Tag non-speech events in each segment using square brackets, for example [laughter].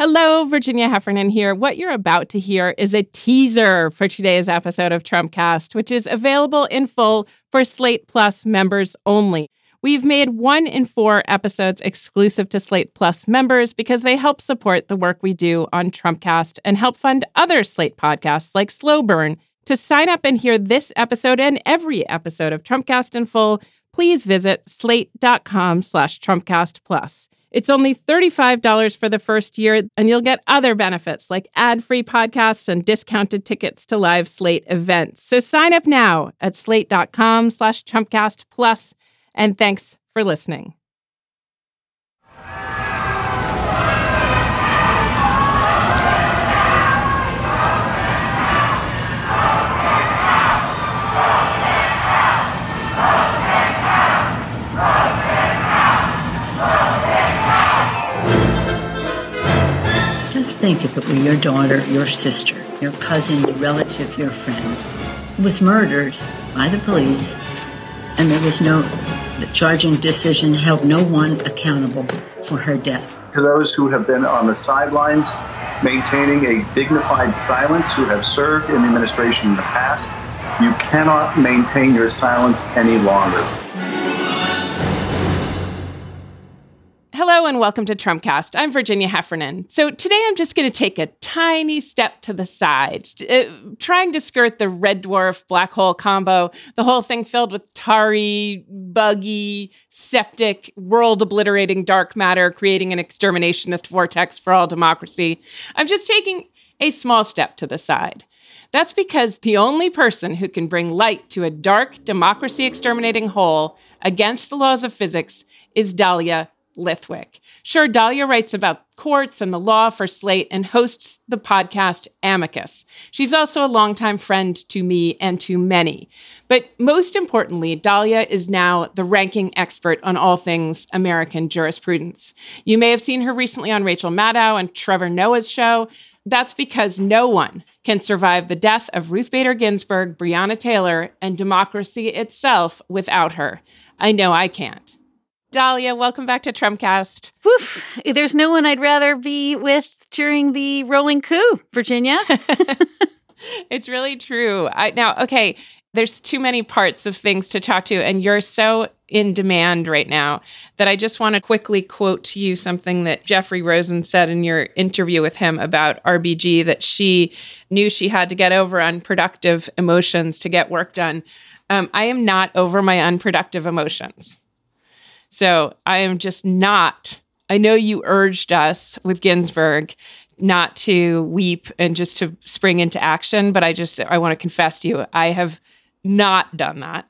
Hello, Virginia Heffernan here. What you're about to hear is a teaser for today's episode of Trumpcast, which is available in full for Slate Plus members only. We've made one in four episodes exclusive to Slate Plus members because they help support the work we do on Trumpcast and help fund other Slate podcasts like Slow Burn. To sign up and hear this episode and every episode of Trumpcast in full, please visit slate.com slash Trumpcast Plus. It's only $35 for the first year, and you'll get other benefits like ad free podcasts and discounted tickets to live Slate events. So sign up now at slate.com slash Trumpcast Plus, and thanks for listening. Just think if it were your daughter, your sister, your cousin, your relative, your friend, was murdered by the police, and there was no, the charging decision held no one accountable for her death. To those who have been on the sidelines, maintaining a dignified silence, who have served in the administration in the past, you cannot maintain your silence any longer. Hello and welcome to Trumpcast. I'm Virginia Heffernan. So today I'm just going to take a tiny step to the side, uh, trying to skirt the red dwarf black hole combo, the whole thing filled with tarry, buggy, septic, world obliterating dark matter, creating an exterminationist vortex for all democracy. I'm just taking a small step to the side. That's because the only person who can bring light to a dark, democracy exterminating hole against the laws of physics is Dahlia Lithwick. Sure, Dahlia writes about courts and the law for Slate and hosts the podcast Amicus. She's also a longtime friend to me and to many. But most importantly, Dahlia is now the ranking expert on all things American jurisprudence. You may have seen her recently on Rachel Maddow and Trevor Noah's show. That's because no one can survive the death of Ruth Bader Ginsburg, Breonna Taylor, and democracy itself without her. I know I can't. Dahlia, welcome back to Trumpcast. Woof. There's no one I'd rather be with during the rolling coup, Virginia. [laughs] [laughs] it's really true. I, now, okay, there's too many parts of things to talk to, and you're so in demand right now that I just want to quickly quote to you something that Jeffrey Rosen said in your interview with him about RBG that she knew she had to get over unproductive emotions to get work done. Um, I am not over my unproductive emotions. So I am just not. I know you urged us with Ginsburg not to weep and just to spring into action, but I just I want to confess to you, I have not done that.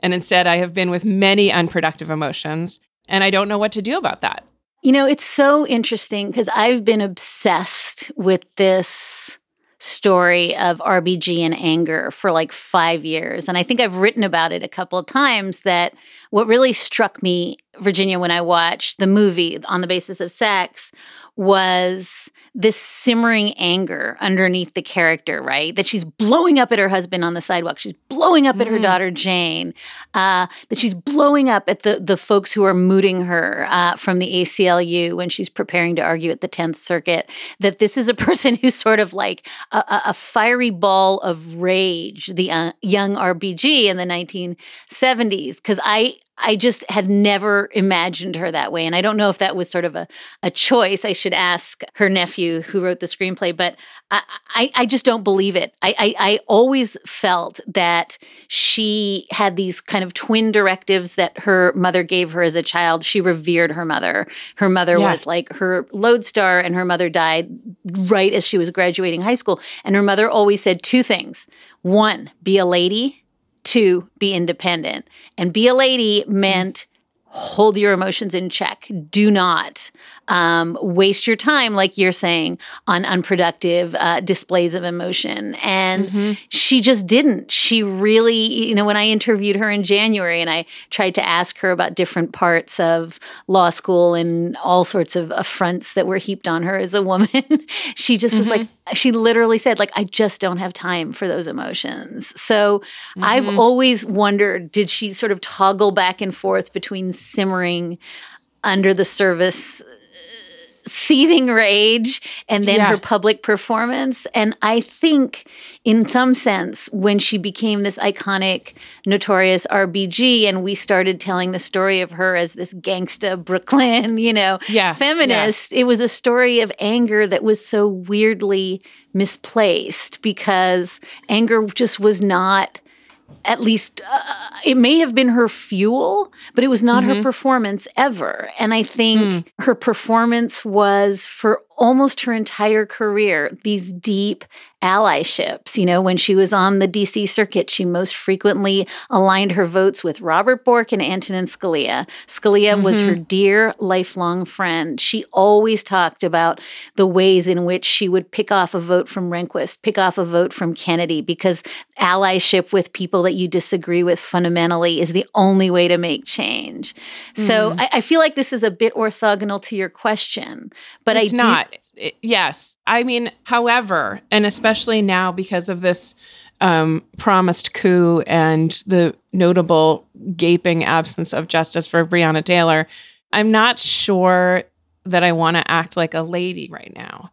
And instead I have been with many unproductive emotions, and I don't know what to do about that. You know, it's so interesting because I've been obsessed with this story of RBG and anger for like five years. And I think I've written about it a couple of times that what really struck me, Virginia, when I watched the movie on the basis of sex was this simmering anger underneath the character, right? That she's blowing up at her husband on the sidewalk. She's blowing up mm. at her mm-hmm. daughter Jane. Uh, that she's blowing up at the the folks who are mooting her uh, from the ACLU when she's preparing to argue at the Tenth Circuit. That this is a [laughs] person who's sort of like a, a fiery ball of rage, the uh, young RBG in the 1970s. Because I I just had never imagined her that way. And I don't know if that was sort of a, a choice. I should ask her nephew who wrote the screenplay, but I, I, I just don't believe it. I, I, I, always felt that she had these kind of twin directives that her mother gave her as a child. She revered her mother. Her mother yeah. was like her lodestar, and her mother died right as she was graduating high school. And her mother always said two things one, be a lady to be independent. And be a lady meant hold your emotions in check. Do not um, waste your time, like you're saying, on unproductive uh, displays of emotion. And mm-hmm. she just didn't. She really, you know, when I interviewed her in January and I tried to ask her about different parts of law school and all sorts of affronts that were heaped on her as a woman, [laughs] she just mm-hmm. was like, mm-hmm. She literally said, like, I just don't have time for those emotions. So mm-hmm. I've always wondered, did she sort of toggle back and forth between simmering under the service seething rage and then Yeah. her public performance. And I think, in some sense, when she became this iconic, notorious RBG, and we started telling the story of her as this gangsta Brooklyn, [laughs] you know, Yeah, feminist, it was a story of anger that was so weirdly misplaced because anger just was not at least uh, it may have been her fuel, but it was not Mm-hmm. her performance ever. And I think Hmm. her performance was for almost her entire career these deep allyships. You know, when she was on the DC circuit, she most frequently aligned her votes with Robert Bork and Antonin Scalia. Scalia was Mm-hmm. her dear lifelong friend. She always talked about the ways in which she would pick off a vote from Rehnquist, pick off a vote from Kennedy, because allyship with people that you disagree with fundamentally is the only way to make change. So Mm-hmm. I, I feel like this is a bit orthogonal to your question, but it's I not. It- yes. I mean, however, and especially now because of this um, promised coup and the notable gaping absence of justice for Breonna Taylor, I'm not sure that I want to act like a lady right now,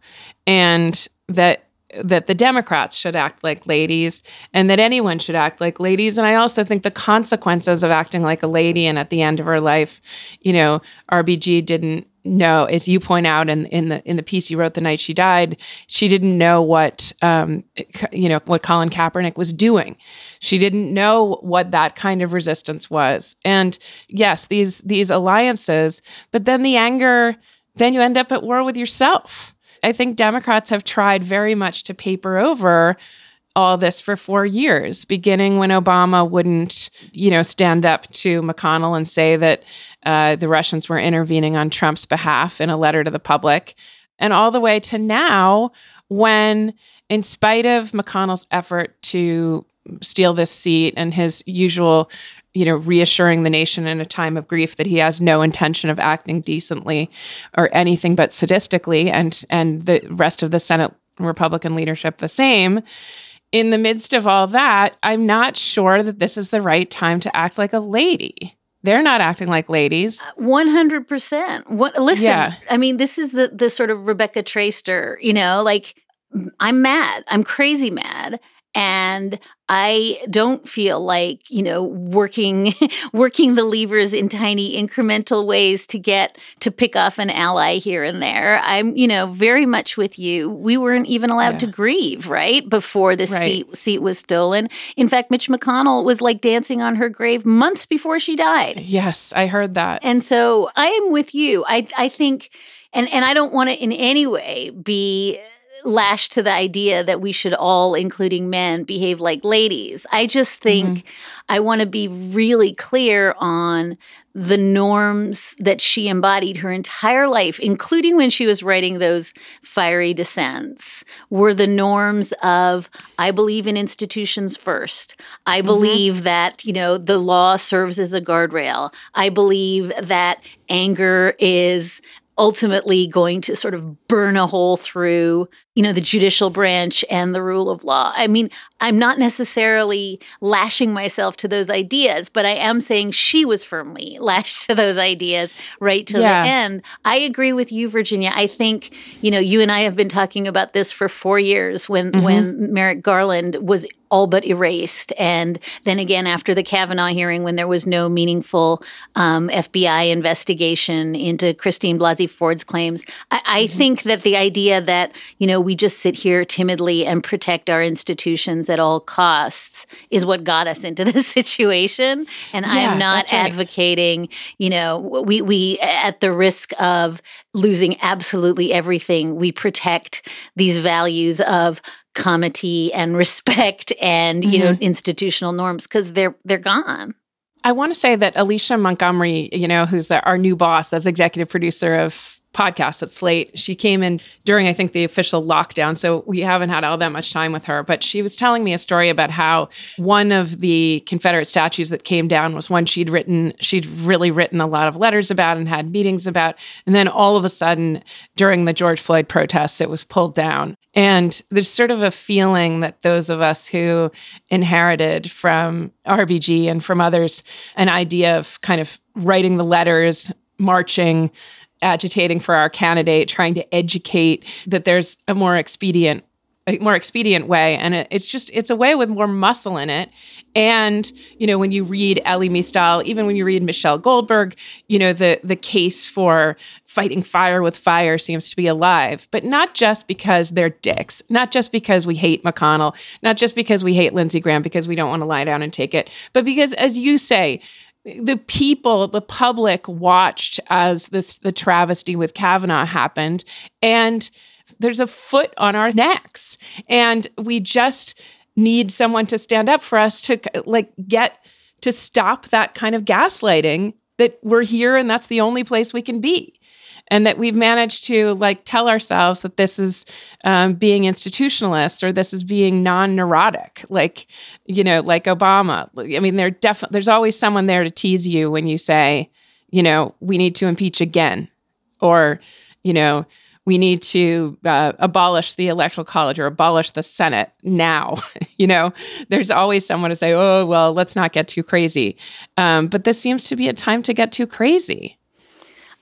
and that that the Democrats should act like ladies and that anyone should act like ladies. And I also think the consequences of acting like a lady and at the end of her life, you know, RBG didn't know, as you point out in, in the in the piece you wrote the night she died, she didn't know what um, you know what Colin Kaepernick was doing. She didn't know what that kind of resistance was. And yes, these these alliances, but then the anger, then you end up at war with yourself. I think Democrats have tried very much to paper over all this for four years, beginning when Obama wouldn't, you know, stand up to McConnell and say that uh, the Russians were intervening on Trump's behalf in a letter to the public, and all the way to now, when, in spite of McConnell's effort to steal this seat and his usual you know, reassuring the nation in a time of grief that he has no intention of acting decently or anything but sadistically, and and the rest of the Senate Republican leadership the same. In the midst of all that, I'm not sure that this is the right time to act like a lady. They're not acting like ladies. One hundred percent. What? Listen, Yeah. I mean, this is the the sort of Rebecca Traister. You know, like I'm mad. I'm crazy mad, and I don't feel like you know working [laughs] working the levers in tiny incremental ways to get to pick off an ally here and there. I'm you know very much with you. We weren't even allowed Yeah. to grieve right before the Right. seat seat was stolen. In fact, Mitch McConnell was like dancing on her grave months before she died. Yes, I heard that. And so I am with you. I I think and and I don't want to in any way be lashed to the idea that we should all including men behave like ladies. I just mm-hmm. think I want to be really clear on the norms that she embodied her entire life including when she was writing those fiery dissents were the norms of I believe in institutions first. I mm-hmm. believe that, you know, the law serves as a guardrail. I believe that anger is ultimately going to sort of burn a hole through you know the judicial branch and the rule of law. I mean i'm not necessarily lashing myself to those ideas but i am saying she was firmly [laughs] lashed to those ideas right to Yeah. the end. I agree with you virginia. I think you know you and i have been talking about this for 4 years when when merrick garland was all but erased. And then again, after the Kavanaugh hearing, when there was no meaningful um, FBI investigation into Christine Blasey Ford's claims, I, I think that the idea that, you know, we just sit here timidly and protect our institutions at all costs is what got us into [laughs] this situation. And I'm not right. advocating, you know, we, we, at the risk of losing absolutely everything, we protect these values of comity and [laughs] respect and you know mm-hmm. institutional norms because they're they're gone I want to say that Alicia Montgomery, you know, who's our new boss as executive producer of podcasts at Slate, she came in during, I think, the official lockdown. So we haven't had all that much time with her. But she was telling me a story about how one of the Confederate statues that came down was one she'd written, she'd really written a lot of letters about and had meetings about. And then all of a sudden, during the George Floyd protests, it was pulled down. And there's sort of a feeling that those of us who inherited from RBG and from others an idea of kind of writing the letters, marching, agitating for our candidate, trying to educate that there's a more expedient a more expedient way. And it, it's just it's a way with more muscle in it. And you know when you read elie mystal even when you read michelle goldberg you know the the case for fighting fire with fire seems to be alive. But not just because they're dicks not just because we hate mcconnell not just because we hate lindsey graham because we don't want to lie down and take it but because as you say the people, the public watched as this the travesty with Kavanaugh happened, and there's a foot on our necks, and we just need someone to stand up for us to like get to stop that kind of gaslighting that we're here and that's the only place we can be and that we've managed to like tell ourselves that this is um, being institutionalist or this is being non-neurotic like you know like obama. I mean there definitely there's always someone there to tease you when you say you know we need to impeach again or you know we need to uh, abolish the electoral college or abolish the senate now. [laughs] You know there's always someone to say oh well let's not get too crazy. Um, but this seems to be a time to get too crazy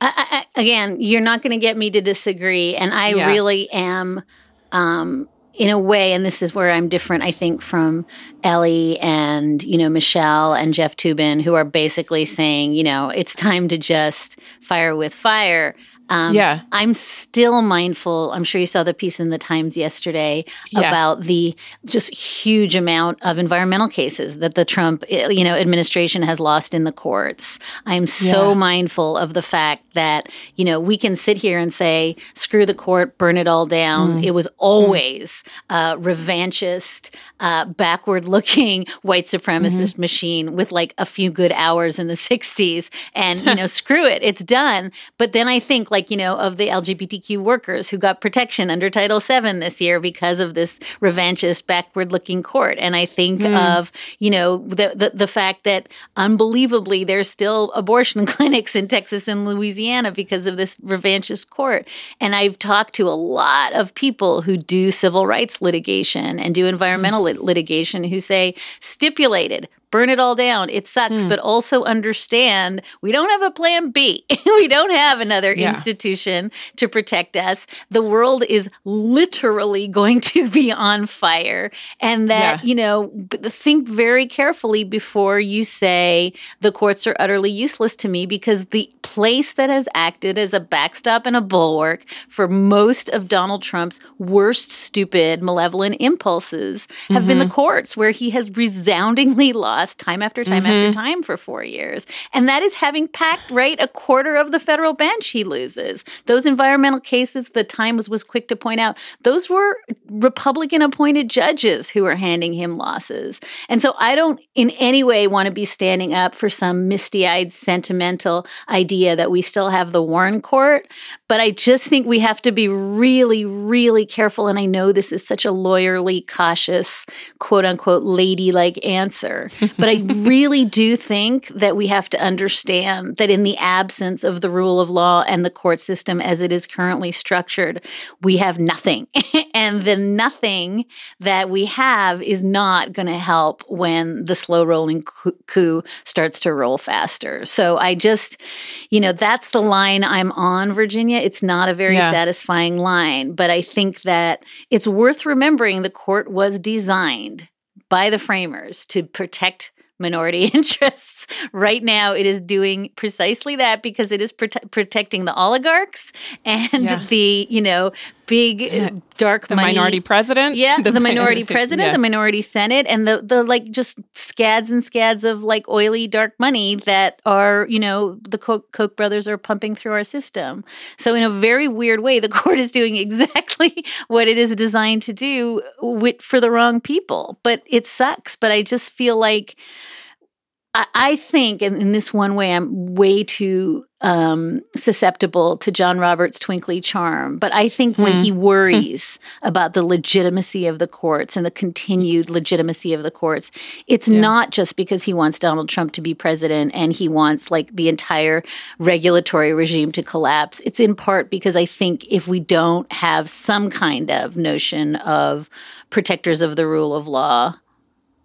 I, I, again, you're not going to get me to disagree, and I yeah. really am. Um, in a way, and this is where I'm different, I think, from Elie and, you know, Michelle and Jeff Toobin, who are basically saying, you know, it's time to just fire with fire. Um, yeah. I'm still mindful. I'm sure you saw the piece in the Times yesterday yeah. about the just huge amount of environmental cases that the Trump, eh, you know, administration has lost in the courts. I'm so yeah. mindful of the fact that, you know, we can sit here and say, screw the court, burn it all down. Mm. It was always mm. a revanchist, uh, backward looking [laughs] white supremacist mm-hmm. machine with like a few good hours in the [laughs] 60s. And, you know, screw it, it's done. But then I think, like, like, you know, of the LGBTQ workers who got protection under Title VII this year because of this revanchist, backward looking court. And I think mm. of, you know, the, the, the fact that unbelievably there's still abortion [laughs] clinics in Texas and Louisiana because of this revanchist court. And I've talked to a lot of people who do civil rights litigation and do environmental mm. litigation who say stipulated burn it all down. It sucks, mm. but also understand we don't have a plan B. [laughs] we don't have another yeah. institution to protect us. The world is literally going to be on fire. And that, yeah. you know, think very carefully before you say the courts are utterly useless to me because the place that has acted as a backstop and a bulwark for most of Donald Trump's worst, stupid, malevolent impulses have mm-hmm. been the mm-hmm. courts, where he has resoundingly [laughs] lost time after time mm-hmm. after time for four years. And that is having packed, right, a quarter of the federal bench he loses. Those environmental cases, the Times was quick to point out, those were Republican appointed judges who were handing him losses. And so I don't in any way want to be standing up for some misty eyed, sentimental idea that we still have the Warren court. But I just think we have to be really, really careful. And I know this is such a lawyerly, cautious, quote unquote, ladylike answer. [laughs] but I really do think that we have to understand that in the absence of the rule of law and the court system as it is currently structured, we have nothing. [laughs] and the nothing that we have is not going to help when the slow rolling coup starts to roll faster. So I just, you know, that's the line I'm on, Virginia. It's not a very yeah. satisfying line, but I think that it's worth remembering the court was designed by the framers to protect minority [laughs] interests. Right now, it is doing precisely that because it is prote- protecting the oligarchs and yeah. the, you know, big yeah. dark the money. minority president. Yeah, [laughs] the, the minority president, yeah. the minority senate, and the the like just scads and scads of like oily dark money that are you know the Koch, Koch brothers are pumping through our system. So in a very weird way, the [laughs] court is doing exactly [laughs] what it is designed to do with, for the wrong people. But it sucks. But I just feel like. I think, and in this one way, I'm way too um, susceptible to John Roberts' twinkly charm. But I think when he hmm. worries about the legitimacy of the courts and the continued legitimacy of the courts, it's yeah. not just because he wants Donald Trump to be president and he wants like the entire regulatory regime to collapse. It's in part because I think if we don't have some kind of notion of protectors of the rule of law,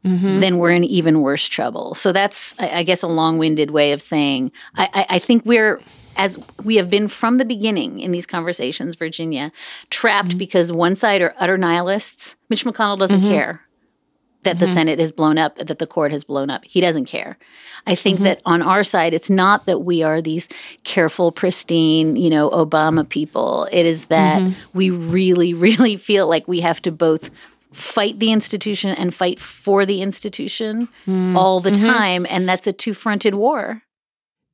mm-hmm. then we're in even worse trouble. So that's, I, I guess, a long winded way of saying I, I, I, think we're. As we have been from the beginning in these conversations, Virginia, trapped mm-hmm. because one side are utter nihilists. Mitch McConnell doesn't mm-hmm. care that the mm-hmm. Senate has blown up, that the court has blown up. He doesn't care. I think mm-hmm. that on our side, it's not that we are these careful, pristine, you know, Obama people. It is that mm-hmm. we really, [laughs] really feel like we have to both fight the institution and fight for the institution mm. all the mm-hmm. time. And that's a two fronted war.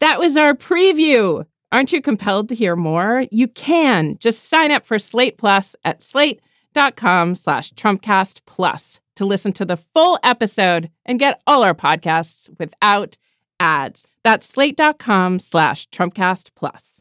That was our preview. Aren't you compelled to hear more? You can just sign up for Slate Plus at slate.com slash Trumpcast Plus to listen to the full episode and get all our podcasts without ads. That's slate.com slash Trumpcast Plus.